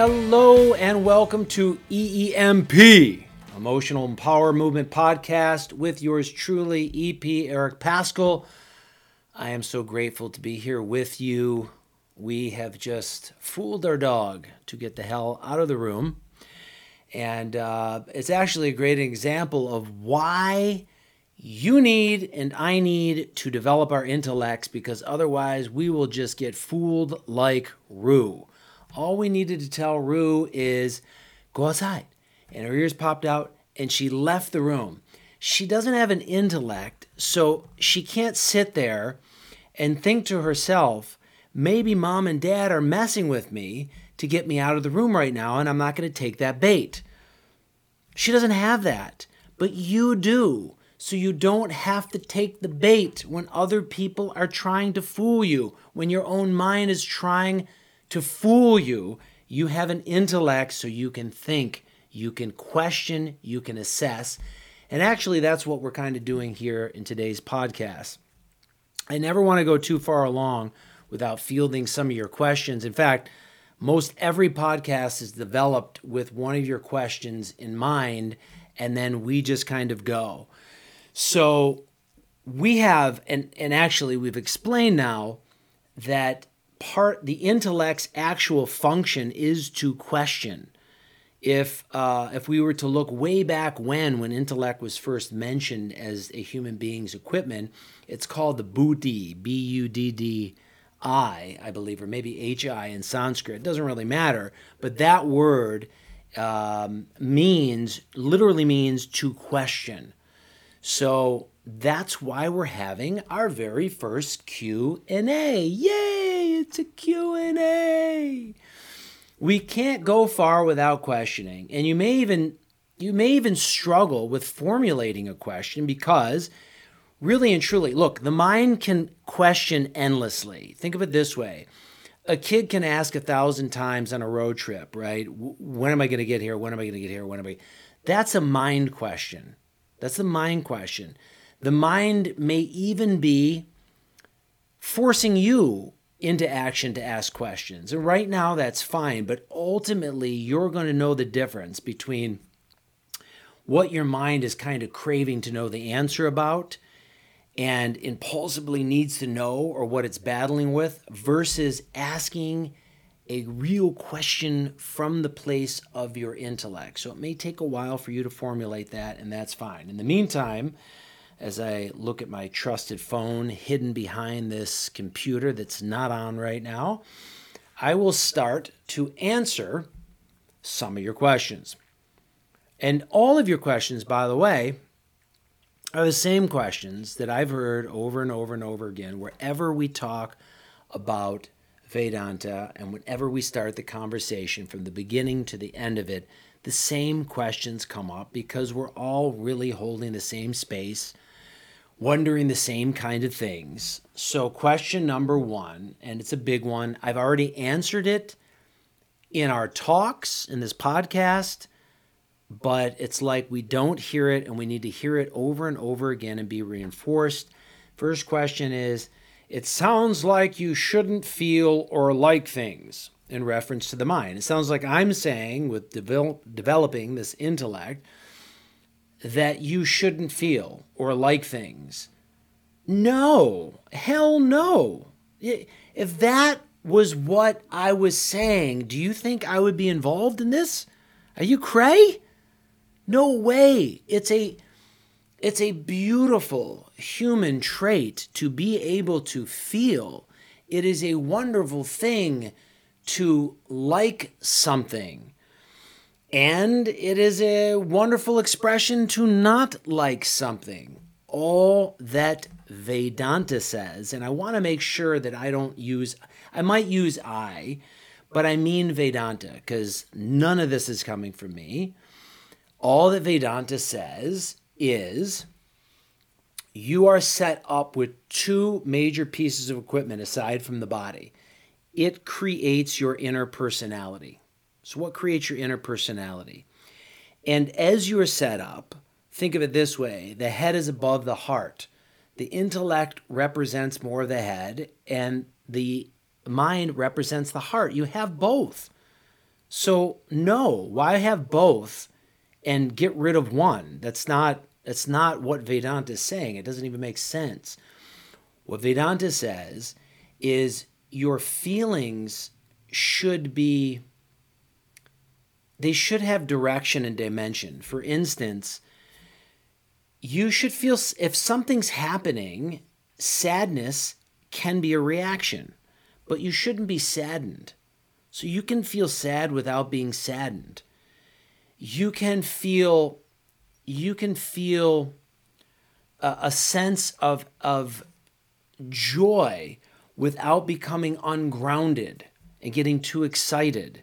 Hello and welcome to EEMP, Emotional Empower Movement Podcast, with yours truly, EP Eric Pascal. I am so grateful to be here with you. We have just fooled our dog to get the hell out of the room. And uh, it's actually a great example of why you need and I need to develop our intellects because otherwise we will just get fooled like Rue. All we needed to tell Rue is go outside. And her ears popped out and she left the room. She doesn't have an intellect, so she can't sit there and think to herself, maybe mom and dad are messing with me to get me out of the room right now, and I'm not going to take that bait. She doesn't have that, but you do. So you don't have to take the bait when other people are trying to fool you, when your own mind is trying to fool you. You have an intellect so you can think, you can question, you can assess. And actually, that's what we're kind of doing here in today's podcast. I never want to go too far along without fielding some of your questions. In fact, most every podcast is developed with one of your questions in mind, and then we just kind of go. So we have, and, and actually, we've explained now that part the intellect's actual function is to question. If uh, if we were to look way back when when intellect was first mentioned as a human being's equipment, it's called the buddhi, B U D D I, I believe, or maybe H I in Sanskrit. It doesn't really matter, but that word um, means literally means to question. So that's why we're having our very first Q&A. Yay, it's a Q&A. We can't go far without questioning. And you may even you may even struggle with formulating a question because really and truly, look, the mind can question endlessly. Think of it this way. A kid can ask a thousand times on a road trip, right? When am I going to get here? When am I going to get here? When am I? That's a mind question. That's the mind question. The mind may even be forcing you into action to ask questions. And right now, that's fine. But ultimately, you're going to know the difference between what your mind is kind of craving to know the answer about and impulsively needs to know or what it's battling with versus asking a real question from the place of your intellect. So it may take a while for you to formulate that, and that's fine. In the meantime, as I look at my trusted phone hidden behind this computer that's not on right now, I will start to answer some of your questions. And all of your questions, by the way, are the same questions that I've heard over and over and over again wherever we talk about Vedanta and whenever we start the conversation from the beginning to the end of it, the same questions come up because we're all really holding the same space wondering the same kind of things. So, question number one, and it's a big one, I've already answered it in our talks in this podcast, but it's like we don't hear it and we need to hear it over and over again and be reinforced. First question is It sounds like you shouldn't feel or like things in reference to the mind. It sounds like I'm saying, with develop, developing this intellect, that you shouldn't feel or like things. No, hell no. If that was what I was saying, do you think I would be involved in this? Are you cray? No way. It's a it's a beautiful human trait to be able to feel. It is a wonderful thing to like something. And it is a wonderful expression to not like something. All that Vedanta says, and I want to make sure that I don't use, I might use I, but I mean Vedanta because none of this is coming from me. All that Vedanta says is you are set up with two major pieces of equipment aside from the body. It creates your inner personality. So, what creates your inner personality? And as you are set up, think of it this way the head is above the heart. The intellect represents more of the head, and the mind represents the heart. You have both. So, no, why have both and get rid of one? That's not that's not what Vedanta is saying. It doesn't even make sense. What Vedanta says is your feelings should be they should have direction and dimension. For instance, you should feel if something's happening, sadness can be a reaction, but you shouldn't be saddened. So you can feel sad without being saddened. You can feel you can feel a, a sense of of joy without becoming ungrounded and getting too excited.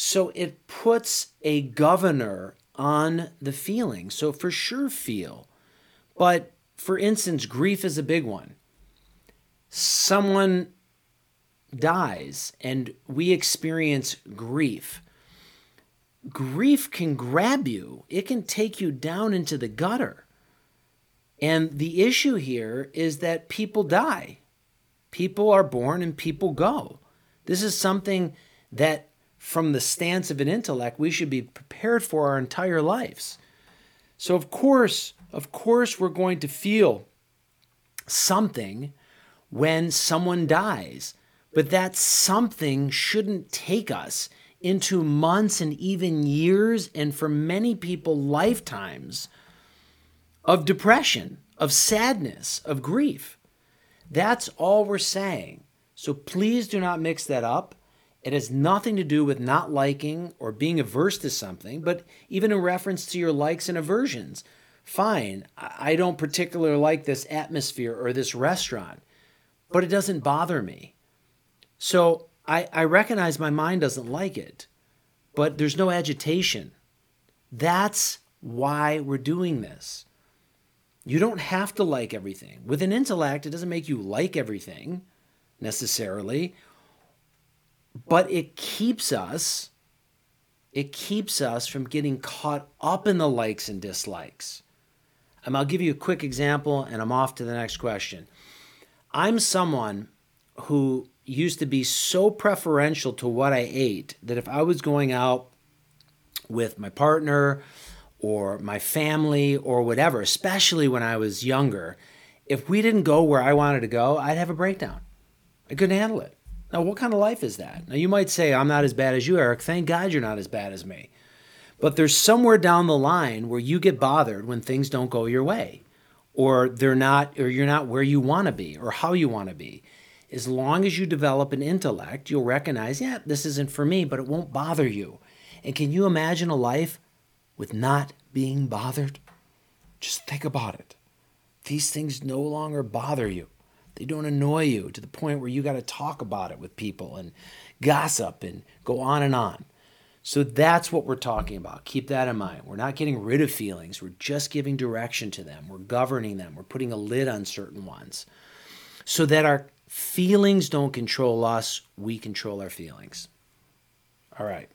So it puts a governor on the feeling. So for sure, feel. But for instance, grief is a big one. Someone dies and we experience grief. Grief can grab you, it can take you down into the gutter. And the issue here is that people die. People are born and people go. This is something that, from the stance of an intellect, we should be prepared for our entire lives. So, of course, of course, we're going to feel something when someone dies, but that something shouldn't take us into months and even years, and for many people, lifetimes of depression, of sadness, of grief. That's all we're saying. So please do not mix that up. It has nothing to do with not liking or being averse to something, but even in reference to your likes and aversions. Fine, I don't particularly like this atmosphere or this restaurant, but it doesn't bother me. So I, I recognize my mind doesn't like it, but there's no agitation. That's why we're doing this. You don't have to like everything. With an intellect, it doesn't make you like everything necessarily, but it keeps us it keeps us from getting caught up in the likes and dislikes. And I'll give you a quick example and I'm off to the next question. I'm someone who used to be so preferential to what I ate that if I was going out with my partner or my family or whatever, especially when I was younger, if we didn't go where I wanted to go, I'd have a breakdown. I couldn't handle it. Now, what kind of life is that? Now, you might say, I'm not as bad as you, Eric. Thank God you're not as bad as me. But there's somewhere down the line where you get bothered when things don't go your way, or they're not, or you're not where you want to be, or how you want to be. As long as you develop an intellect, you'll recognize, yeah, this isn't for me, but it won't bother you. And can you imagine a life with not being bothered? Just think about it. These things no longer bother you. They don't annoy you to the point where you got to talk about it with people and gossip and go on and on. So that's what we're talking about. Keep that in mind. We're not getting rid of feelings, we're just giving direction to them. We're governing them. We're putting a lid on certain ones so that our feelings don't control us, we control our feelings. All right.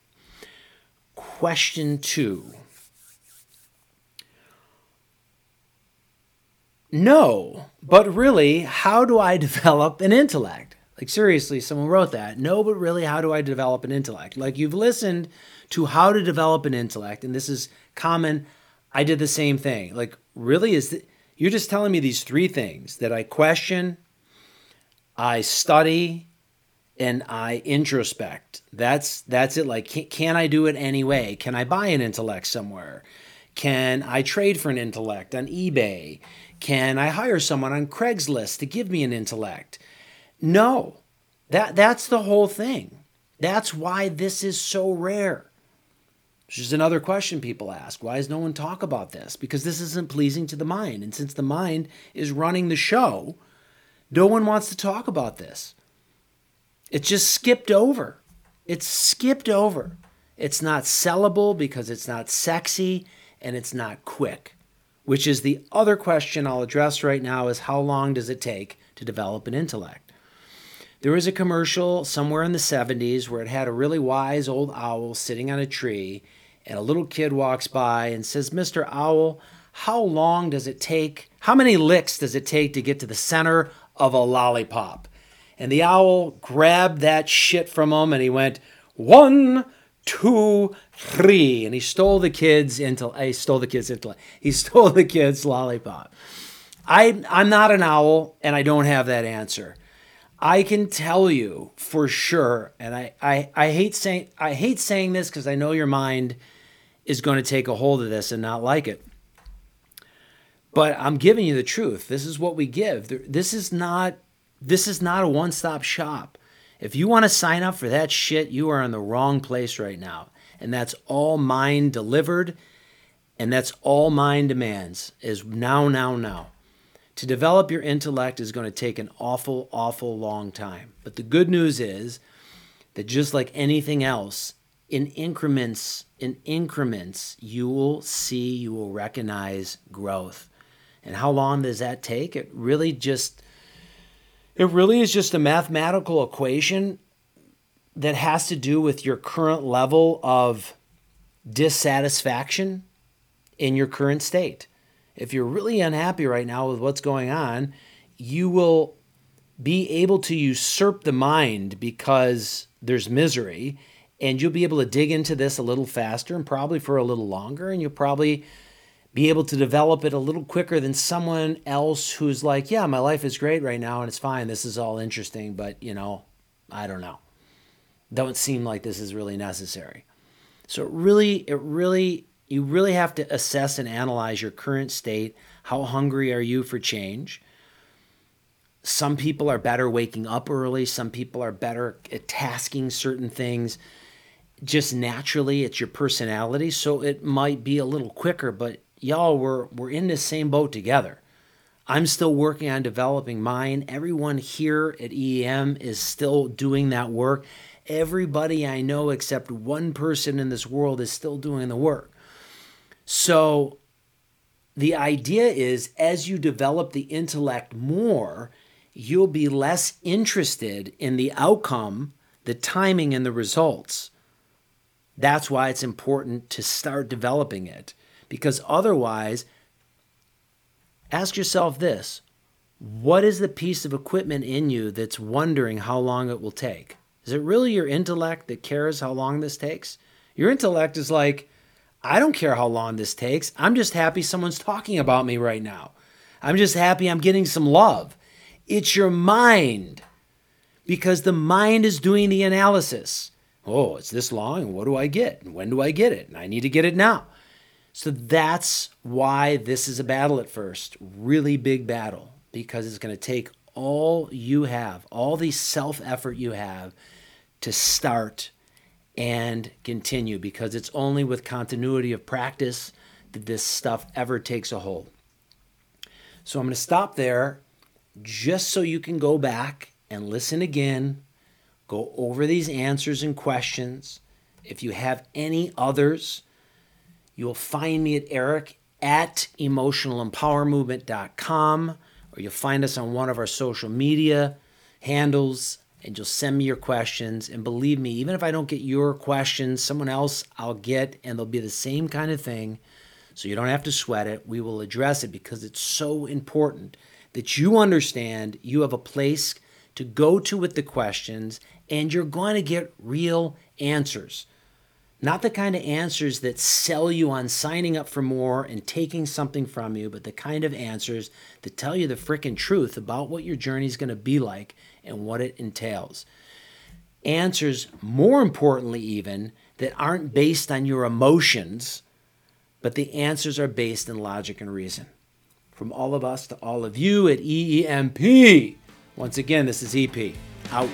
Question two No, but really, how do I develop an intellect? Like, seriously, someone wrote that. No, but really, how do I develop an intellect? Like, you've listened to how to develop an intellect, and this is common. I did the same thing. Like, really, is th- you're just telling me these three things that I question, I study, and I introspect. That's that's it. Like, can, can I do it anyway? Can I buy an intellect somewhere? Can I trade for an intellect on eBay? Can I hire someone on Craigslist to give me an intellect? No. That that's the whole thing. That's why this is so rare. Which is another question people ask. Why does no one talk about this? Because this isn't pleasing to the mind. And since the mind is running the show, no one wants to talk about this. It's just skipped over. It's skipped over. It's not sellable because it's not sexy and it's not quick which is the other question I'll address right now is how long does it take to develop an intellect? There was a commercial somewhere in the 70s where it had a really wise old owl sitting on a tree and a little kid walks by and says, "Mr. Owl, how long does it take? How many licks does it take to get to the center of a lollipop?" And the owl grabbed that shit from him and he went, "1 two, three, and he stole the kids into. He stole the kids into. He stole the kids lollipop. I I'm not an owl, and I don't have that answer. I can tell you for sure, and I I, I hate saying I hate saying this because I know your mind is going to take a hold of this and not like it. But I'm giving you the truth. This is what we give. This is not this is not a one-stop shop. If you want to sign up for that shit, you are in the wrong place right now. And that's all mind delivered and that's all mind demands is now now now. To develop your intellect is going to take an awful awful long time. But the good news is that just like anything else, in increments in increments you will see you will recognize growth. And how long does that take? It really just it really is just a mathematical equation that has to do with your current level of dissatisfaction in your current state. If you're really unhappy right now with what's going on, you will be able to usurp the mind because there's misery and you'll be able to dig into this a little faster and probably for a little longer and you'll probably be able to develop it a little quicker than someone else who's like, yeah, my life is great right now and it's fine. This is all interesting, but you know, I don't know. Don't seem like this is really necessary. So it really, it really, you really have to assess and analyze your current state. How hungry are you for change? Some people are better waking up early. Some people are better at tasking certain things just naturally. It's your personality. So it might be a little quicker, but y'all, we're, we're in the same boat together. I'm still working on developing mine. Everyone here at EEM is still doing that work. Everybody I know, except one person in this world, is still doing the work. So, the idea is as you develop the intellect more, you'll be less interested in the outcome, the timing, and the results. That's why it's important to start developing it because otherwise, ask yourself this what is the piece of equipment in you that's wondering how long it will take? Is it really your intellect that cares how long this takes? Your intellect is like, I don't care how long this takes. I'm just happy someone's talking about me right now. I'm just happy I'm getting some love. It's your mind because the mind is doing the analysis. Oh, it's this long. What do I get? When do I get it? And I need to get it now. So that's why this is a battle at first, really big battle, because it's going to take all you have, all the self effort you have to start and continue, because it's only with continuity of practice that this stuff ever takes a hold. So I'm going to stop there just so you can go back and listen again, go over these answers and questions. If you have any others, you will find me at Eric at emotionalempowermovement.com, or you'll find us on one of our social media handles and you'll send me your questions. And believe me, even if I don't get your questions, someone else I'll get, and they'll be the same kind of thing. So you don't have to sweat it. We will address it because it's so important that you understand you have a place to go to with the questions and you're going to get real answers. Not the kind of answers that sell you on signing up for more and taking something from you, but the kind of answers that tell you the freaking truth about what your journey is going to be like and what it entails. Answers, more importantly, even, that aren't based on your emotions, but the answers are based in logic and reason. From all of us to all of you at EEMP. Once again, this is EP. Out.